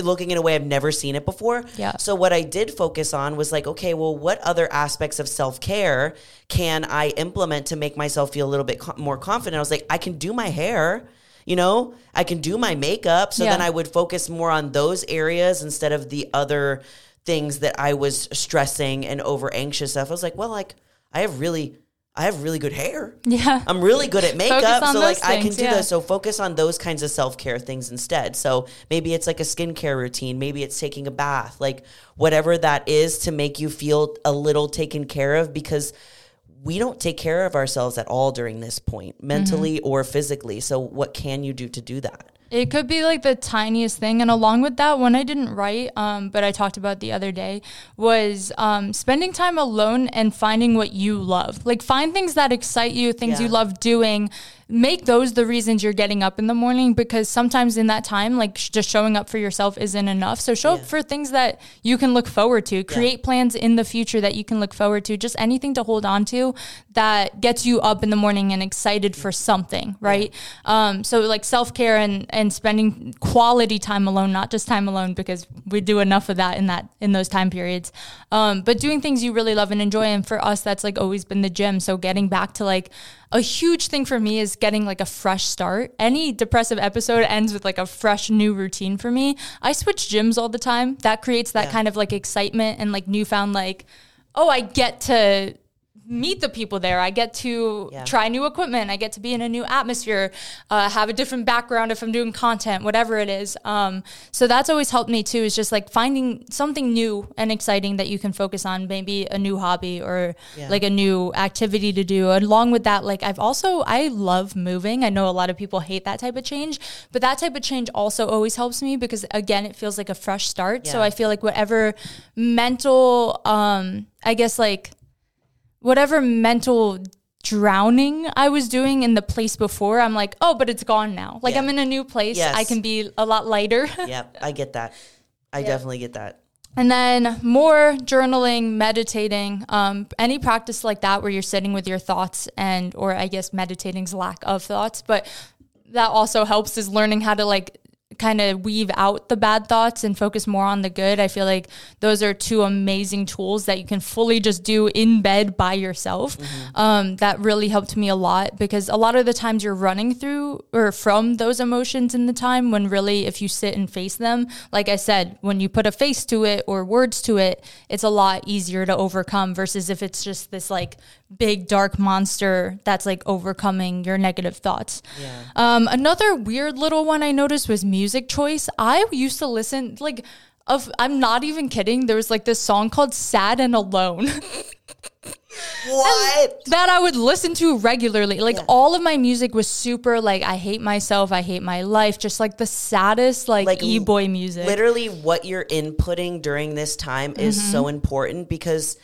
looking in a way I've never seen it before. Yeah. So what I did focus on was like, okay, well, what other aspects of self care can I implement to make myself feel a little bit co- more confident? I was like, I can do my hair. You know, I can do my makeup. So Yeah. then I would focus more on those areas instead of the other things that I was stressing and over anxious stuff. I was like, well, like I have really, I have really good hair. Yeah. I'm really good at makeup, so like those I can do yeah. this. So focus on those kinds of self care things instead. So maybe it's like a skincare routine, maybe it's taking a bath, like whatever that is to make you feel a little taken care of because we don't take care of ourselves at all during this point, mentally Mm-hmm. or physically. So what can you do to do that? It could be like the tiniest thing. And along with that, one I didn't write, um, but I talked about the other day, was um, spending time alone and finding what you love. Like find things that excite you, things you love doing. Make those the reasons you're getting up in the morning because sometimes in that time, like sh- just showing up for yourself isn't enough. So show up for things that you can look forward to. Create plans in the future that you can look forward to. Just anything to hold on to that gets you up in the morning and excited for something, right? Um, so like self care and and spending quality time alone, not just time alone because we do enough of that in that in those time periods. Um, but doing things you really love and enjoy, and for us, that's like always been the gym. So getting back to like a huge thing for me is getting like a fresh start. Any depressive episode ends with like a fresh new routine for me. I switch gyms all the time. That creates that Yeah. kind of like excitement and like newfound like, oh, I get to meet the people there. I get to Yeah. try new equipment. I get to be in a new atmosphere, uh, have a different background if I'm doing content, whatever it is. Um, so that's always helped me too, is just like finding something new and exciting that you can focus on, maybe a new hobby or Yeah. like a new activity to do. Along with that, like I've also, I love moving. I know a lot of people hate that type of change, but that type of change also always helps me because again, it feels like a fresh start. So I feel like whatever mental, um, I guess like whatever mental drowning I was doing in the place before, I'm like, oh, but it's gone now. Like Yeah. I'm in a new place. Yes. I can be a lot lighter. yep, I get that. I definitely get that. And then more journaling, meditating, um, any practice like that where you're sitting with your thoughts and, or I guess meditating's lack of thoughts, but that also helps is learning how to like kind of weave out the bad thoughts and focus more on the good. I feel like those are two amazing tools that you can fully just do in bed by yourself. Mm-hmm. Um, that really helped me a lot because a lot of the times you're running through or from those emotions in the time when really, if you sit and face them, like I said, when you put a face to it or words to it, it's a lot easier to overcome versus if it's just this like big dark monster that's like overcoming your negative thoughts. Yeah. Um, another weird little one I noticed was music choice. I used to listen like of I'm not even kidding. There was like this song called Sad and Alone. what? And that I would listen to regularly. Like yeah. all of my music was super like I hate myself, I hate my life, just like the saddest like, like e-boy music. Literally what you're inputting during this time is mm-hmm. so important because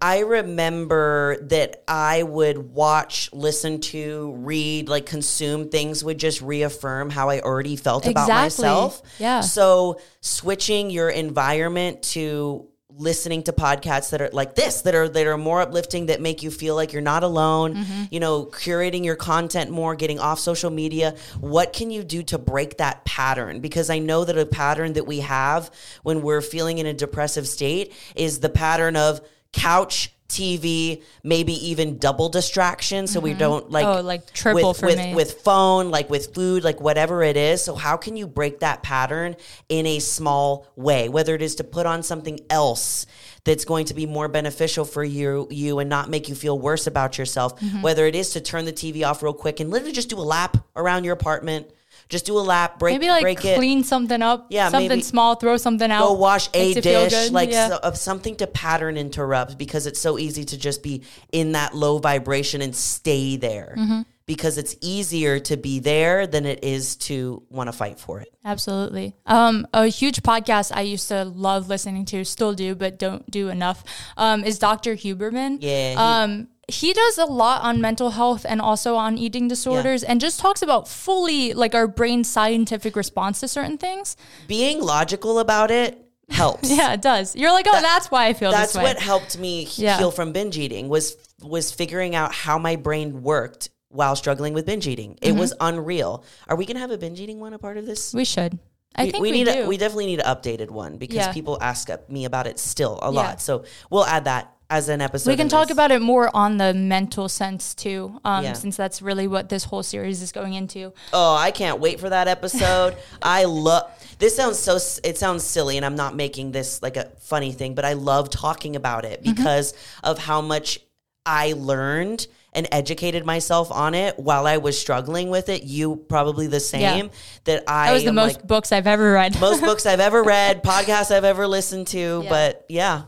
I remember that I would watch, listen to, read, like consume things would just reaffirm how I already felt exactly. about myself. Yeah. So switching your environment to listening to podcasts that are like this that are that are more uplifting that make you feel like you're not alone mm-hmm. you know curating your content more getting off social media what can you do to break that pattern because i know that a pattern that we have when we're feeling in a depressive state is the pattern of couch TV, maybe even double distraction, so mm-hmm. we don't like oh like triple with, for with, me with phone, like with food, like whatever it is. So how can you break that pattern in a small way? Whether it is to put on something else that's going to be more beneficial for you you and not make you feel worse about yourself. Mm-hmm. Whether it is to turn the TV off real quick and literally just do a lap around your apartment just do a lap, break, maybe like break clean it. something up. Yeah, something small, throw something out. Go wash a dish, like yeah. so, of something to pattern interrupt because it's so easy to just be in that low vibration and stay there. Mm-hmm. Because it's easier to be there than it is to want to fight for it. Absolutely. Um, a huge podcast I used to love listening to, still do, but don't do enough, um, is Dr. Huberman. Yeah. He- um, he does a lot on mental health and also on eating disorders yeah. and just talks about fully like our brain's scientific response to certain things. Being logical about it helps. yeah, it does. You're like, oh, that, that's why I feel That's what helped me yeah. heal from binge eating was was figuring out how my brain worked while struggling with binge eating. Mm-hmm. It was unreal. Are we going to have a binge eating one a part of this? We should. I we, think we, we need a, we definitely need an updated one because yeah. people ask me about it still a lot. So we'll add that as an episode. We can talk about it more on the mental sense too, um, yeah. since that's really what this whole series is going into. Oh, I can't wait for that episode. I love. This sounds so. It sounds silly, and I'm not making this like a funny thing, but I love talking about it mm-hmm. because mm-hmm. of how much I learned and educated myself on it while I was struggling with it. You probably the same. Yeah. That I that was the most like, books I've ever read. most books I've ever read, podcasts I've ever listened to. Yeah. But yeah,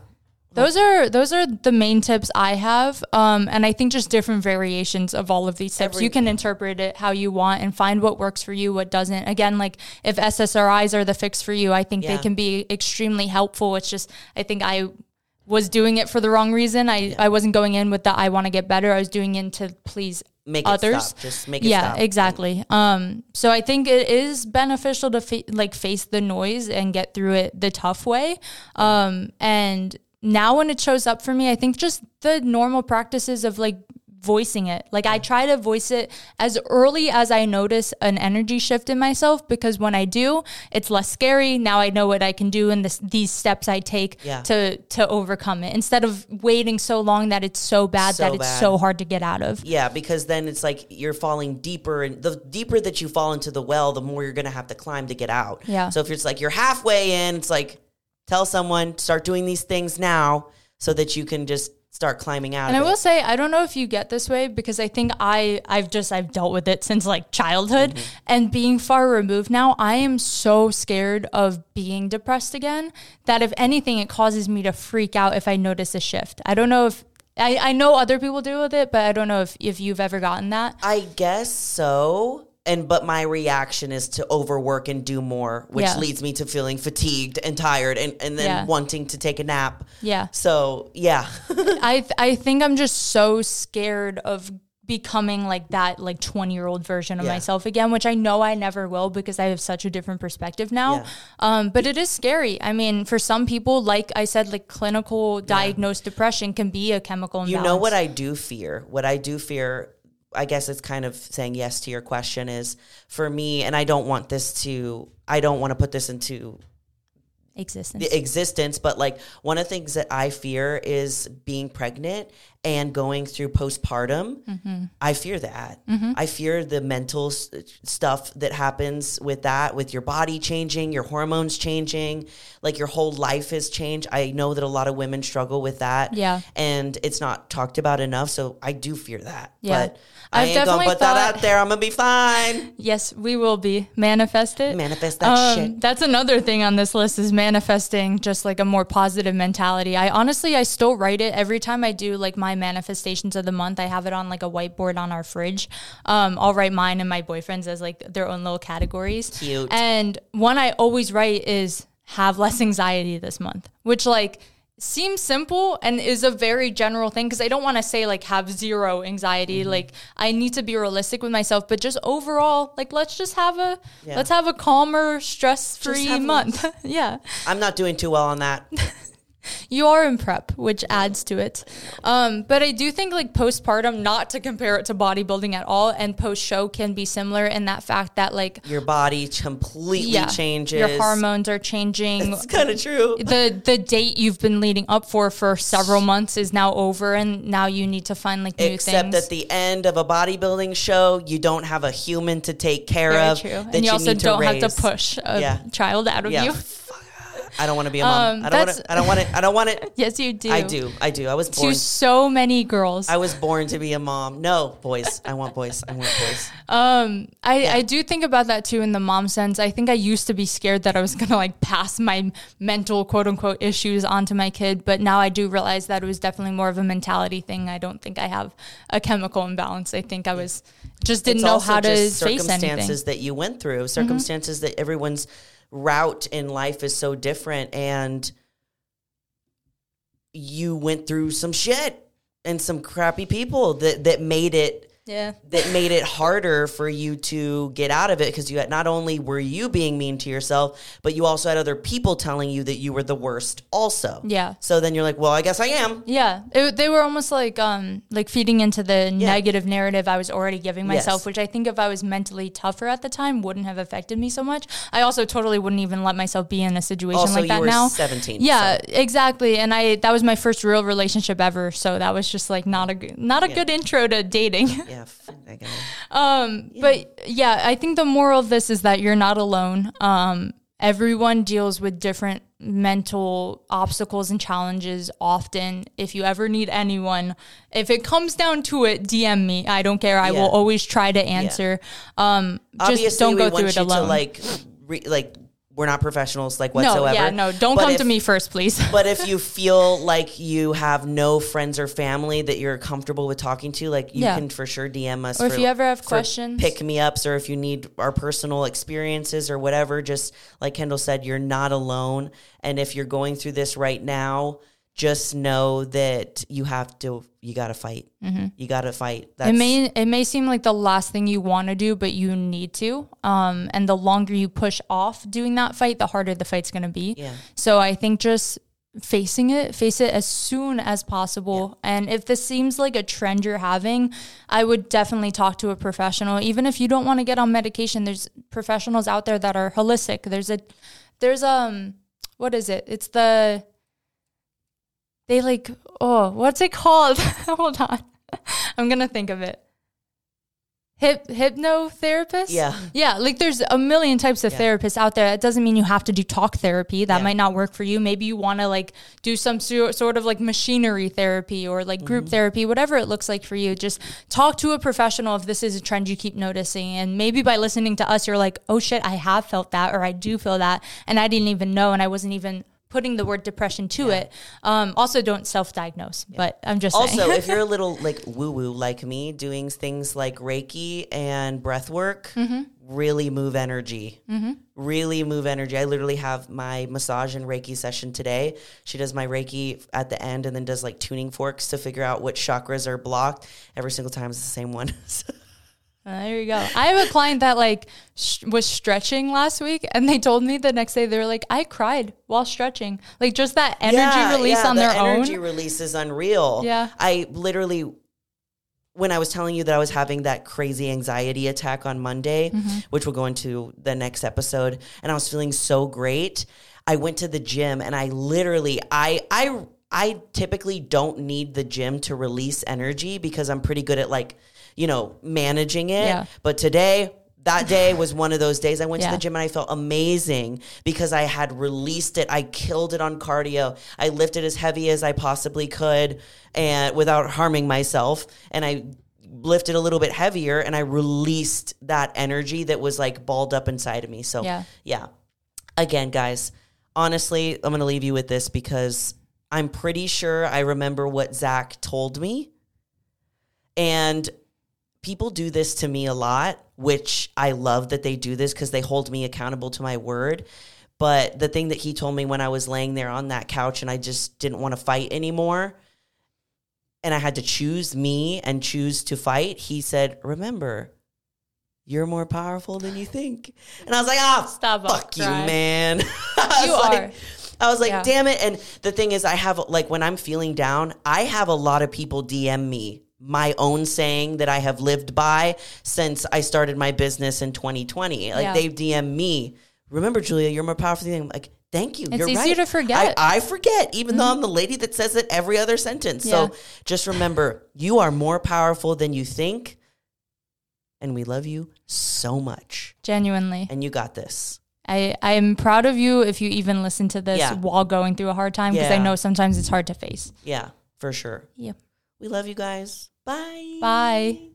those are those are the main tips I have, um, and I think just different variations of all of these tips. Every, you can interpret it how you want and find what works for you, what doesn't. Again, like if SSRIs are the fix for you, I think yeah. they can be extremely helpful. It's just I think I was doing it for the wrong reason. I yeah. I wasn't going in with the I want to get better. I was doing in to please make others. Stop. Just make it yeah, exactly. Um, so I think it is beneficial to fa- like face the noise and get through it the tough way. Um, and now when it shows up for me, I think just the normal practices of like voicing it. Like I try to voice it as early as I notice an energy shift in myself because when I do, it's less scary. Now I know what I can do and this, these steps I take yeah. to to overcome it instead of waiting so long that it's so bad so that it's bad. so hard to get out of. Yeah, because then it's like you're falling deeper and the deeper that you fall into the well, the more you're going to have to climb to get out. Yeah. So if it's like you're halfway in, it's like tell someone start doing these things now so that you can just start climbing out. And I will say, I don't know if you get this way because I think I I've just I've dealt with it since like childhood mm-hmm. and being far removed now. I am so scared of being depressed again that if anything, it causes me to freak out if I notice a shift. I don't know if I, I know other people deal with it, but I don't know if, if you've ever gotten that. I guess so and but my reaction is to overwork and do more which yeah. leads me to feeling fatigued and tired and, and then yeah. wanting to take a nap yeah so yeah i th- i think i'm just so scared of becoming like that like 20 year old version of yeah. myself again which i know i never will because i have such a different perspective now um, but it is scary i mean for some people like i said like clinical diagnosed depression can be a chemical imbalance. you know what i do fear what i do fear I guess it's kind of saying yes to your question is for me, and I don't want this to, I don't want to put this into Existence. the existence, but like one of the things that I fear is being pregnant and going through postpartum. Mm-hmm. I fear that. Mm-hmm. I fear the mental s- stuff that happens with that, with your body changing, your hormones changing, like your whole life has changed. I know that a lot of women struggle with that. Yeah. And it's not talked about enough. So I do fear that. Yeah. But I I've ain't gonna put that out there. I'm gonna be fine. Yes, we will be. Manifest it. Manifest that Um, shit. That's another thing on this list is manifesting just like a more positive mentality. I honestly, I still write it every time I do like my manifestations of the month. I have it on like a whiteboard on our fridge. Um, I'll write mine and my boyfriend's as like their own little categories. Cute. And one I always write is have less anxiety this month, which like seems simple and is a very general thing because I don't want to say like have zero anxiety. Mm-hmm. Like I need to be realistic with myself, but just overall, like let's just have a Yeah. let's have a calmer, stress free month. yeah. I'm not doing too well on that. You are in prep, which adds to it. Um, but I do think like postpartum, not to compare it to bodybuilding at all, and post show can be similar in that fact that like Your body completely yeah, changes. your hormones are changing. It's kind of true. the the date you've been leading up for for several months is now over, and now you need to find like new Except things. Except at the end of a bodybuilding show, you don't have a human to take care Very of. true, that and you, also need don't have to push a Yeah. child out of Yeah. you. I don't want to be a mom. Um, I don't to. I don't want it. I don't want it. Yes, you do. I do. I do. I was born. To so many girls. I was born to be a mom. No, boys. I want boys. I want boys. Um, I, I do think about that too in the mom sense. I think I used to be scared that I was gonna like pass my mental quote unquote issues onto my kid, but now I do realize that it was definitely more of a mentality thing. I don't think I have a chemical imbalance. I think I was just didn't It's know how to face anything. circumstances that you went through, circumstances that everyone's route in life is so different, and you went through some shit and some crappy people that that made it Yeah. that made it harder for you to get out of it because you had not only were you being mean to yourself, but you also had other people telling you that you were the worst also. Yeah. So then you're like, well, I guess I am. Yeah, it, they were almost like um like feeding into the negative narrative I was already giving myself, Yes. which I think if I was mentally tougher at the time wouldn't have affected me so much. I also totally wouldn't even let myself be in a situation Also, like that now. 17, Yeah, so- exactly. And I that was my first real relationship ever, so that was just like not a not a good intro to dating. Yeah. f- I get it. Um, but yeah, I think the moral of this is that you're not alone. Um, everyone deals with different mental obstacles and challenges often. If you ever need anyone, if it comes down to it, DM me. I don't care. I Yeah. will always try to answer. Um, just Obviously, don't go through it alone. to like, re, like we're not professionals, like whatsoever. no, yeah, no, don't But come if- to me first, please. But if you feel like you have no friends or family that you're comfortable with talking to, like you Yeah. can for sure DM us. Or if you ever have questions. pick me ups, or if you need our personal experiences or whatever. Just like Kendall said, you're not alone. And if you're going through this right now, just know that you have to. You got to fight. You got to fight. That's, Mm-hmm. it may it may seem like the last thing you want to do, but you need to. Um, and the longer you push off doing that fight, the harder the fight's going to be. Yeah. So I think just facing it, face it as soon as possible. And if this seems like a trend you're having, I would definitely talk to a professional. Even if you don't want to get on medication, there's professionals out there that are holistic. There's a there's um what is it? It's the they like oh what's it called? Hold on. I'm gonna think of it. Hip hypnotherapist? Yeah. Yeah, like there's a million types of Yeah. therapists out there. It doesn't mean you have to do talk therapy. That Yeah. might not work for you. Maybe you want to like do some so- sort of like machinery therapy or like group Mm-hmm. therapy, whatever it looks like for you. Just talk to a professional if this is a trend you keep noticing. And maybe by listening to us, you're like, oh shit, I have felt that or I do feel that. And I didn't even know. And I wasn't even putting the word depression to it. Um, also, don't self diagnose, but I'm just Also, if you're a little like woo woo like me, doing things like Reiki and breath work, Mm-hmm. really move energy. Really move energy. I literally have my massage and Reiki session today. She does my Reiki at the end and then does like tuning forks to figure out which chakras are blocked. Every single time it's the same one. there you go. I have a client that like sh- was stretching last week, and they told me the next day they were like, "I cried while stretching." Like just that energy Yeah, release yeah, on the their energy own. release is unreal. Yeah. I literally when I was telling you that I was having that crazy anxiety attack on Monday, Mm-hmm. which we'll go into the next episode, and I was feeling so great, I went to the gym and I literally I I I typically don't need the gym to release energy because I'm pretty good at like, you know, managing it. Yeah. But today that day was one of those days I went to the gym and I felt amazing because I had released it. I killed it on cardio. I lifted as heavy as I possibly could and without harming myself and I lifted a little bit heavier and I released that energy that was like balled up inside of me. So Yeah. yeah. Again, guys, honestly, I'm going to leave you with this because I'm pretty sure I remember what Zach told me. And people do this to me a lot, which I love that they do this because they hold me accountable to my word. But the thing that he told me when I was laying there on that couch and I just didn't want to fight anymore, and I had to choose me and choose to fight, he said, Remember, you're more powerful than you think. And I was like, Ah, Stop, fuck you, cry. man. I You was like- are. I was like, Yeah. damn it. And the thing is, I have, like, when I'm feeling down, I have a lot of people DM me my own saying that I have lived by since I started my business in 2020. Like, Yeah. they've DM me, remember, Julia, you're more powerful than you. I'm like, thank you. It's you're easy right. to forget. Mm-hmm. I, I forget, even though I'm the lady that says it every other sentence. Yeah. So just remember, you are more powerful than you think. And we love you so much. Genuinely. And you got this. I, I am proud of you if you even listen to this Yeah. while going through a hard time because I know sometimes it's hard to face. Yeah, for sure. Yep. We love you guys. Bye. Bye.